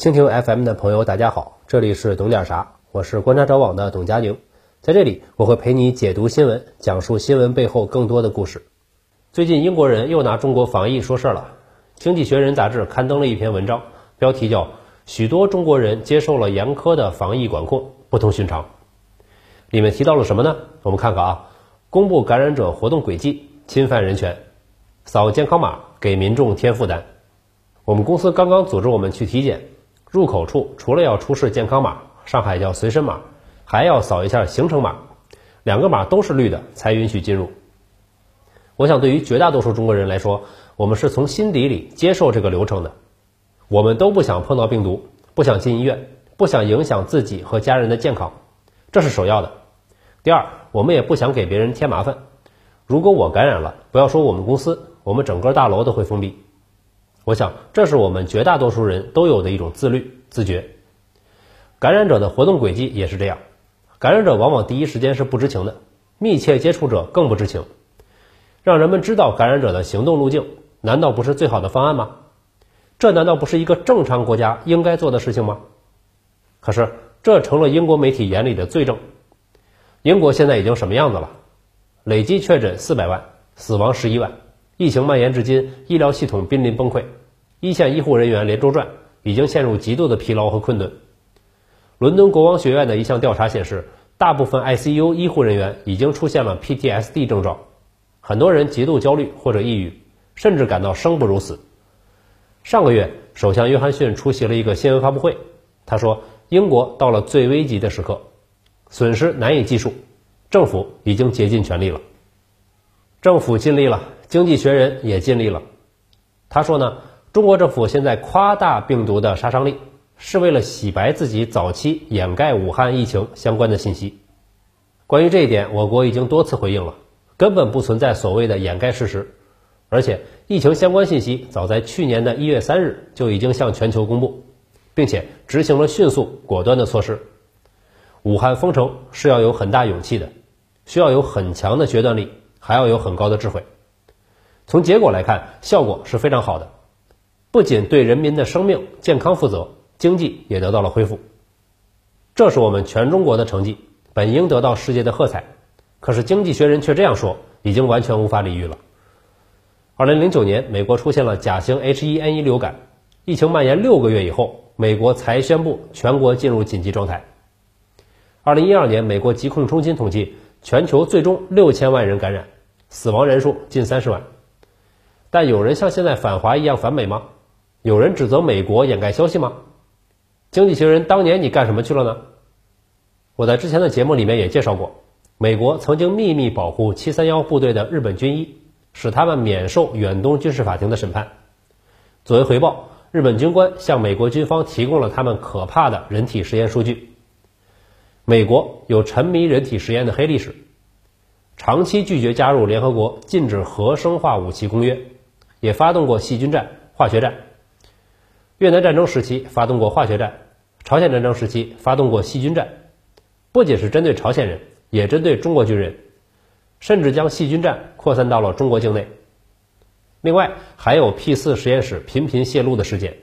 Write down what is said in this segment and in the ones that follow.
蜻蜓 FM 的朋友，大家好，这里是懂点啥，我是观察者网的董佳宁，在这里我会陪你解读新闻，讲述新闻背后更多的故事。最近英国人又拿中国防疫说事儿了，《经济学人》杂志刊登了一篇文章，标题叫《许多中国人接受了严苛的防疫管控，不同寻常》。里面提到了什么呢？我们看看啊，公布感染者活动轨迹，侵犯人权，扫健康码给民众添负担。我们公司刚刚组织我们去体检。入口处除了要出示健康码，上海叫随身码，还要扫一下行程码，两个码都是绿的才允许进入。我想对于绝大多数中国人来说，我们是从心底里接受这个流程的。我们都不想碰到病毒，不想进医院，不想影响自己和家人的健康，这是首要的。第二，我们也不想给别人添麻烦。如果我感染了，不要说我们公司，我们整个大楼都会封闭。我想，这是我们绝大多数人都有的一种自律、自觉。感染者的活动轨迹也是这样，感染者往往第一时间是不知情的，密切接触者更不知情。让人们知道感染者的行动路径，难道不是最好的方案吗？这难道不是一个正常国家应该做的事情吗？可是，这成了英国媒体眼里的罪证。英国现在已经什么样子了？累计确诊四百万，死亡十一万。疫情蔓延至今，医疗系统濒临崩溃，一线医护人员连轴转，已经陷入极度的疲劳和困顿。伦敦国王学院的一项调查显示，大部分 ICU 医护人员已经出现了 PTSD 症状，很多人极度焦虑或者抑郁，甚至感到生不如死。上个月，首相约翰逊出席了一个新闻发布会，他说：“英国到了最危急的时刻，损失难以计数，政府已经竭尽全力了。”政府尽力了。经济学人也尽力了，他说呢，中国政府现在夸大病毒的杀伤力，是为了洗白自己早期掩盖武汉疫情相关的信息。关于这一点，我国已经多次回应了，根本不存在所谓的掩盖事实，而且疫情相关信息早在去年的一月三日就已经向全球公布，并且执行了迅速果断的措施。武汉封城是要有很大勇气的，需要有很强的决断力，还要有很高的智慧。从结果来看，效果是非常好的，不仅对人民的生命健康负责，经济也得到了恢复。这是我们全中国的成绩，本应得到世界的喝彩。可是《经济学人》却这样说，已经完全无法理喻了。二零零九年，美国出现了甲型 H1N1 流感，疫情蔓延六个月以后，美国才宣布全国进入紧急状态。二零一二年，美国疾控中心统计，全球最终六千万人感染，死亡人数近三十万。但有人像现在反华一样反美吗？有人指责美国掩盖消息吗？经济学人当年你干什么去了呢？我在之前的节目里面也介绍过，美国曾经秘密保护七三幺部队的日本军医，使他们免受远东军事法庭的审判。作为回报，日本军官向美国军方提供了他们可怕的人体实验数据。美国有沉迷人体实验的黑历史，长期拒绝加入联合国禁止核生化武器公约。也发动过细菌战、化学战。越南战争时期发动过化学战，朝鲜战争时期发动过细菌战，不仅是针对朝鲜人，也针对中国军人，甚至将细菌战扩散到了中国境内。另外，还有 P 四实验室频频泄露的事件。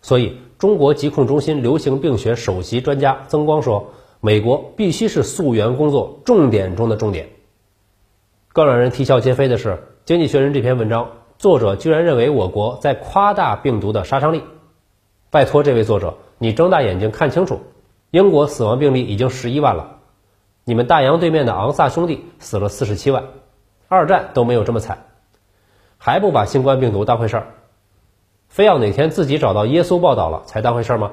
所以，中国疾控中心流行病学首席专家曾光说：“美国必须是溯源工作重点中的重点。”更让人啼笑皆非的是，《经济学人》这篇文章。作者居然认为我国在夸大病毒的杀伤力，拜托这位作者，你睁大眼睛看清楚，英国死亡病例已经十一万了，你们大洋对面的昂萨兄弟死了四十七万，二战都没有这么惨，还不把新冠病毒当回事儿，非要哪天自己找到耶稣报道了才当回事儿吗？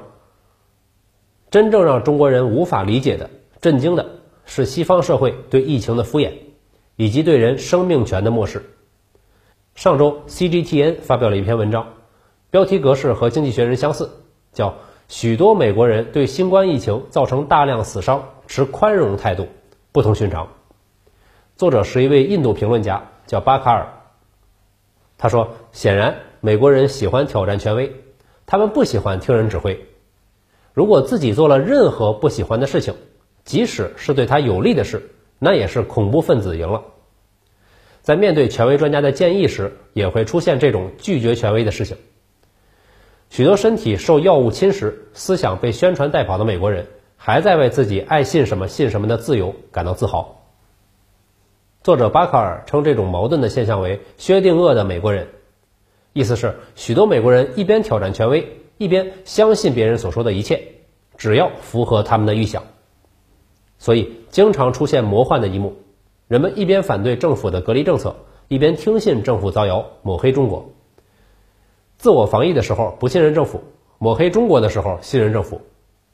真正让中国人无法理解的、震惊的是西方社会对疫情的敷衍，以及对人生命权的漠视。上周，CGTN 发表了一篇文章，标题格式和《经济学人》相似，叫“许多美国人对新冠疫情造成大量死伤持宽容态度，不同寻常”。作者是一位印度评论家，叫巴卡尔。他说：“显然，美国人喜欢挑战权威，他们不喜欢听人指挥。如果自己做了任何不喜欢的事情，即使是对他有利的事，那也是恐怖分子赢了。”在面对权威专家的建议时，也会出现这种拒绝权威的事情。许多身体受药物侵蚀、思想被宣传带跑的美国人，还在为自己爱信什么信什么的自由感到自豪。作者巴卡尔称这种矛盾的现象为“薛定谔的美国人”，意思是许多美国人一边挑战权威，一边相信别人所说的一切，只要符合他们的预想。所以经常出现魔幻的一幕：人们一边反对政府的隔离政策，一边听信政府造谣抹黑中国。自我防疫的时候不信任政府，抹黑中国的时候信任政府，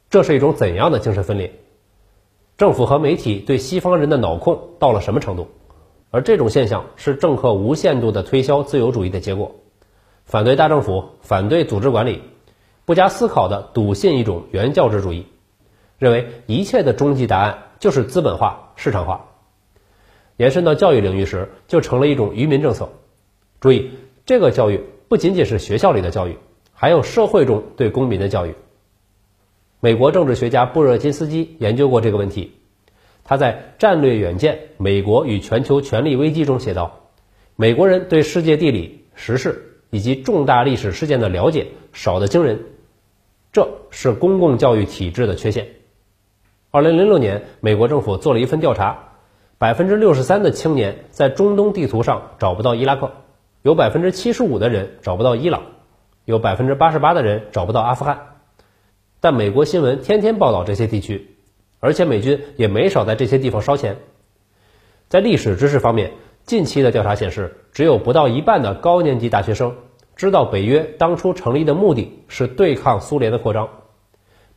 这是一种怎样的精神分裂？政府和媒体对西方人的脑控到了什么程度？而这种现象是政客无限度的推销自由主义的结果。反对大政府，反对组织管理，不加思考的笃信一种原教旨主义，认为一切的终极答案就是资本化、市场化。延伸到教育领域时，就成了一种愚民政策。注意，这个教育。不仅仅是学校里的教育，还有社会中对公民的教育。美国政治学家布热津斯基研究过这个问题。他在《战略远见：美国与全球权力危机》中写道：“美国人对世界地理、时事以及重大历史事件的了解少得惊人，这是公共教育体制的缺陷。”二零零六年，美国政府做了一份调查，百分之六十三的青年在中东地图上找不到伊拉克。有百分之七十五的人找不到伊朗，有百分之八十八的人找不到阿富汗，但美国新闻天天报道这些地区，而且美军也没少在这些地方烧钱。在历史知识方面，近期的调查显示，只有不到一半的高年级大学生知道北约当初成立的目的是对抗苏联的扩张，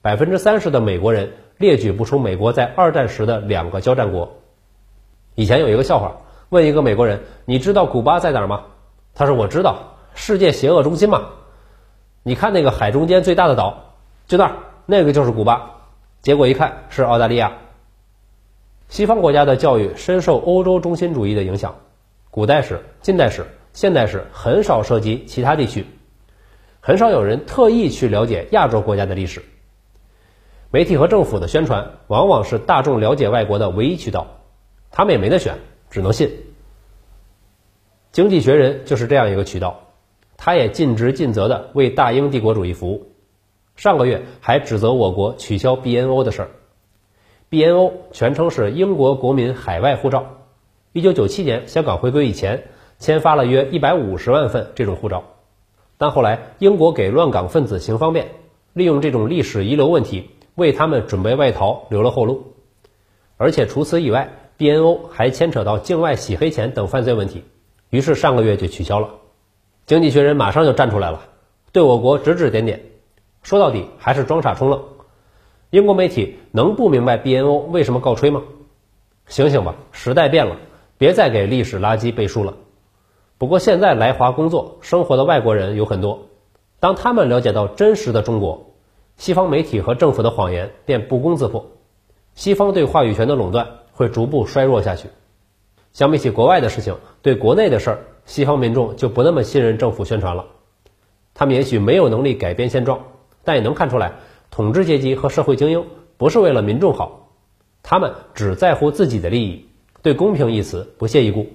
百分之三十的美国人列举不出美国在二战时的两个交战国。以前有一个笑话，问一个美国人：“你知道古巴在哪儿吗？”他说：“我知道，世界邪恶中心嘛。你看那个海中间最大的岛，就那儿，那个就是古巴。结果一看是澳大利亚。西方国家的教育深受欧洲中心主义的影响，古代史、近代史、现代史很少涉及其他地区，很少有人特意去了解亚洲国家的历史。媒体和政府的宣传往往是大众了解外国的唯一渠道，他们也没得选，只能信。”经济学人就是这样一个渠道，他也尽职尽责的为大英帝国主义服务。上个月还指责我国取消 BNO 的事儿。BNO 全称是英国国民海外护照。一九九七年香港回归以前，签发了约一百五十万份这种护照，但后来英国给乱港分子行方便，利用这种历史遗留问题为他们准备外逃留了后路。而且除此以外，BNO 还牵扯到境外洗黑钱等犯罪问题。于是上个月就取消了，经济学人马上就站出来了，对我国指指点点，说到底还是装傻充愣。英国媒体能不明白 BNO 为什么告吹吗？醒醒吧，时代变了，别再给历史垃圾背书了。不过现在来华工作生活的外国人有很多，当他们了解到真实的中国，西方媒体和政府的谎言便不攻自破，西方对话语权的垄断会逐步衰弱下去。相比起国外的事情，对国内的事儿，西方民众就不那么信任政府宣传了。他们也许没有能力改变现状，但也能看出来，统治阶级和社会精英不是为了民众好，他们只在乎自己的利益，对公平一词不屑一顾。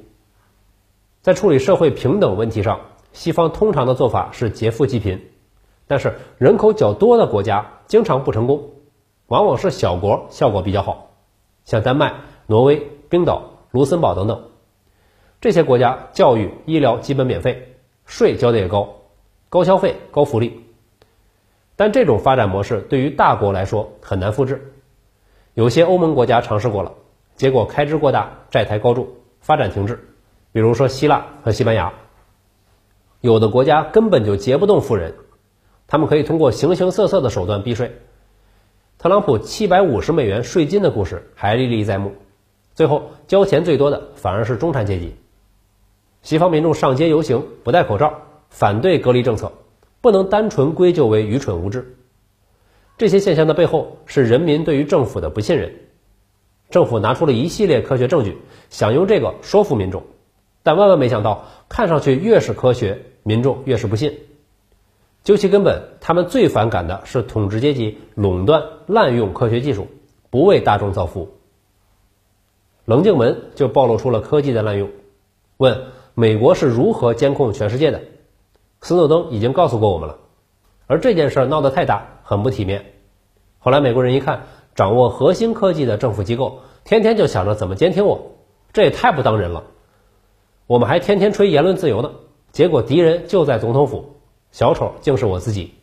在处理社会平等问题上，西方通常的做法是劫富济贫，但是人口较多的国家经常不成功，往往是小国效果比较好，像丹麦、挪威、冰岛。卢森堡等等，这些国家教育、医疗基本免费，税交的也高，高消费、高福利。但这种发展模式对于大国来说很难复制。有些欧盟国家尝试过了，结果开支过大，债台高筑，发展停滞。比如说希腊和西班牙，有的国家根本就劫不动富人，他们可以通过形形色色的手段避税。特朗普七百五十美元税金的故事还历历在目。最后交钱最多的反而是中产阶级。西方民众上街游行不戴口罩，反对隔离政策，不能单纯归咎为愚蠢无知。这些现象的背后是人民对于政府的不信任。政府拿出了一系列科学证据，想用这个说服民众，但万万没想到，看上去越是科学，民众越是不信。究其根本，他们最反感的是统治阶级垄断滥用科学技术，不为大众造福。棱镜门就暴露出了科技的滥用。问美国是如何监控全世界的？斯诺登已经告诉过我们了。而这件事闹得太大，很不体面。后来美国人一看，掌握核心科技的政府机构天天就想着怎么监听我，这也太不当人了。我们还天天吹言论自由呢，结果敌人就在总统府，小丑竟是我自己。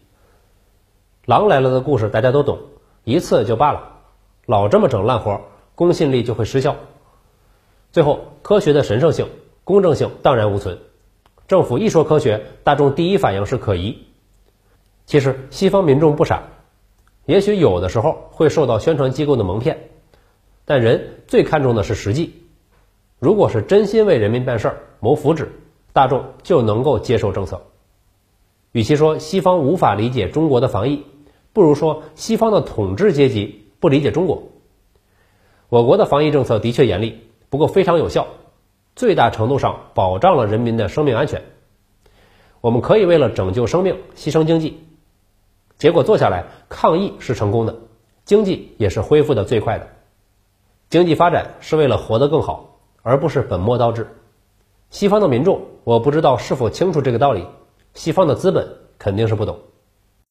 狼来了的故事大家都懂，一次就罢了，老这么整烂活，公信力就会失效。最后，科学的神圣性、公正性荡然无存。政府一说科学，大众第一反应是可疑。其实西方民众不傻，也许有的时候会受到宣传机构的蒙骗，但人最看重的是实际。如果是真心为人民办事儿、谋福祉，大众就能够接受政策。与其说西方无法理解中国的防疫，不如说西方的统治阶级不理解中国。我国的防疫政策的确严厉。不过非常有效，最大程度上保障了人民的生命安全。我们可以为了拯救生命牺牲经济，结果做下来抗疫是成功的，经济也是恢复的最快的。经济发展是为了活得更好，而不是本末倒置。西方的民众我不知道是否清楚这个道理，西方的资本肯定是不懂。